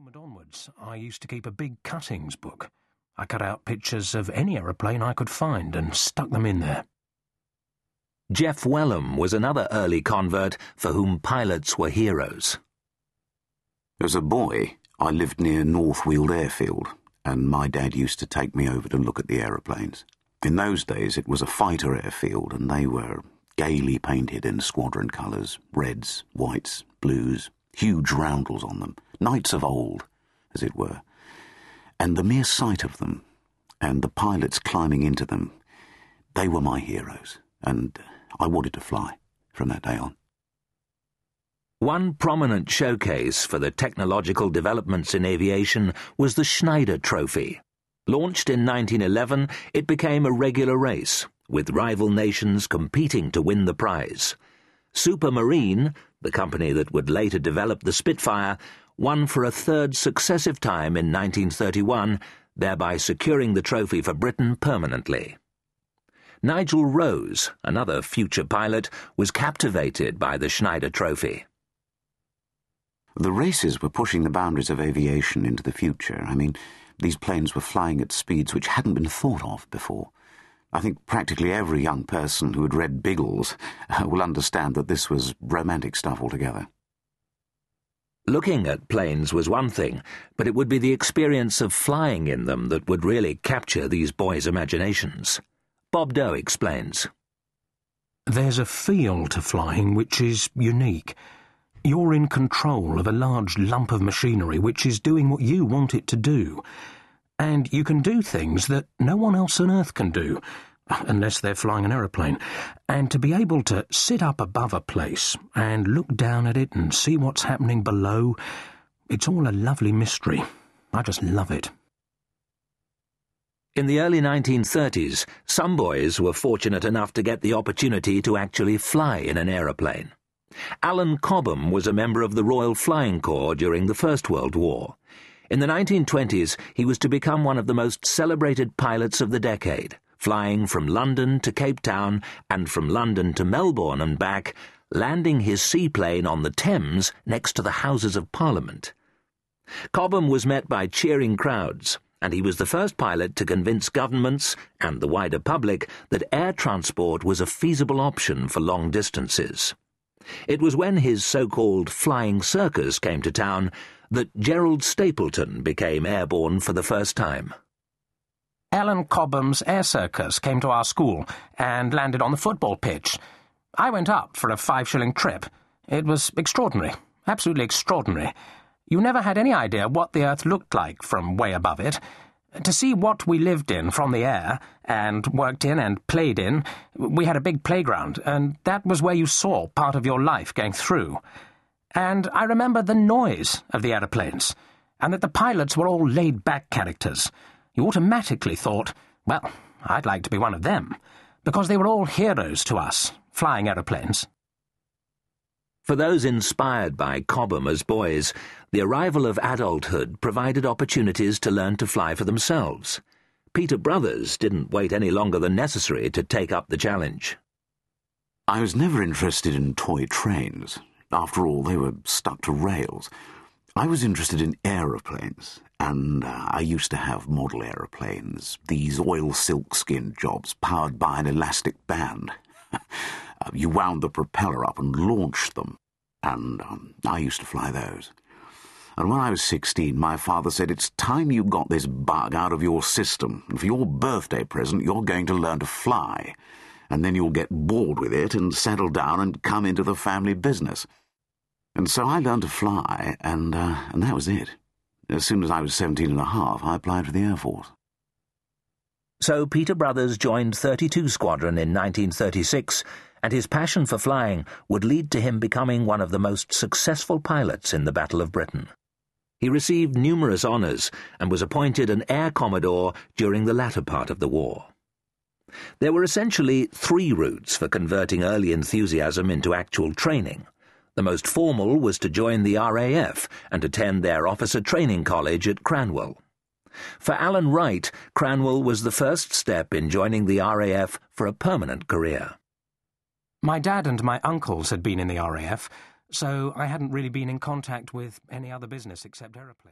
moment onwards, I used to keep a big cuttings book. I cut out pictures of any aeroplane I could find and stuck them in there. Geoff Wellum was another early convert for whom pilots were heroes. As a boy, I lived near North Weald Airfield, and my dad used to take me over to look at the aeroplanes. In those days, it was a fighter airfield, and they were gaily painted in squadron colours reds, whites, blues, huge roundels on them, knights of old, as it were. And the mere sight of them, and the pilots climbing into them, they were my heroes, and I wanted to fly from that day on. One prominent showcase for the technological developments in aviation was the Schneider Trophy. Launched in 1911, it became a regular race, with rival nations competing to win the prize. Supermarine, the company that would later develop the Spitfire, won for a third successive time in 1931, thereby securing the trophy for Britain permanently. Nigel Rose, another future pilot, was captivated by the Schneider Trophy. The races were pushing the boundaries of aviation into the future. I mean, these planes were flying at speeds which hadn't been thought of before. I think practically every young person who had read Biggles uh, will understand that this was romantic stuff altogether. Looking at planes was one thing, but it would be the experience of flying in them that would really capture these boys' imaginations. Bob Doe explains. There's a feel to flying which is unique. You're in control of a large lump of machinery which is doing what you want it to do. And you can do things that no one else on Earth can do, unless they're flying an aeroplane. And to be able to sit up above a place and look down at it and see what's happening below, it's all a lovely mystery. I just love it. In the early 1930s, some boys were fortunate enough to get the opportunity to actually fly in an aeroplane. Alan Cobham was a member of the Royal Flying Corps during the First World War. In the 1920s, he was to become one of the most celebrated pilots of the decade, flying from London to Cape Town and from London to Melbourne and back, landing his seaplane on the Thames next to the Houses of Parliament. Cobham was met by cheering crowds and he was the first pilot to convince governments and the wider public that air transport was a feasible option for long distances. It was when his so-called flying circus came to town that Gerald Stapleton became airborne for the first time. Alan Cobham's air circus came to our school and landed on the football pitch. I went up for a five-shilling trip. It was extraordinary, absolutely extraordinary. You never had any idea what the earth looked like from way above it. To see what we lived in from the air, and worked in and played in, we had a big playground, and that was where you saw part of your life going through. And I remember the noise of the aeroplanes, and that the pilots were all laid back characters. You automatically thought, well, I'd like to be one of them, because they were all heroes to us, flying aeroplanes. For those inspired by Cobham as boys, the arrival of adulthood provided opportunities to learn to fly for themselves. Peter Brothers didn't wait any longer than necessary to take up the challenge. I was never interested in toy trains. After all, they were stuck to rails. I was interested in aeroplanes, and uh, I used to have model aeroplanes, these oil silk skin jobs powered by an elastic band. uh, you wound the propeller up and launched them, and um, I used to fly those. And when I was 16, my father said, It's time you got this bug out of your system, for your birthday present, you're going to learn to fly. And then you'll get bored with it and settle down and come into the family business. And so I learned to fly, and, uh, and that was it. As soon as I was 17 and a half, I applied for the Air Force. So Peter Brothers joined 32 Squadron in 1936, and his passion for flying would lead to him becoming one of the most successful pilots in the Battle of Britain. He received numerous honours and was appointed an Air Commodore during the latter part of the war. There were essentially three routes for converting early enthusiasm into actual training. The most formal was to join the RAF and attend their officer training college at Cranwell. For Alan Wright, Cranwell was the first step in joining the RAF for a permanent career. My dad and my uncles had been in the RAF, so I hadn't really been in contact with any other business except aeroplanes.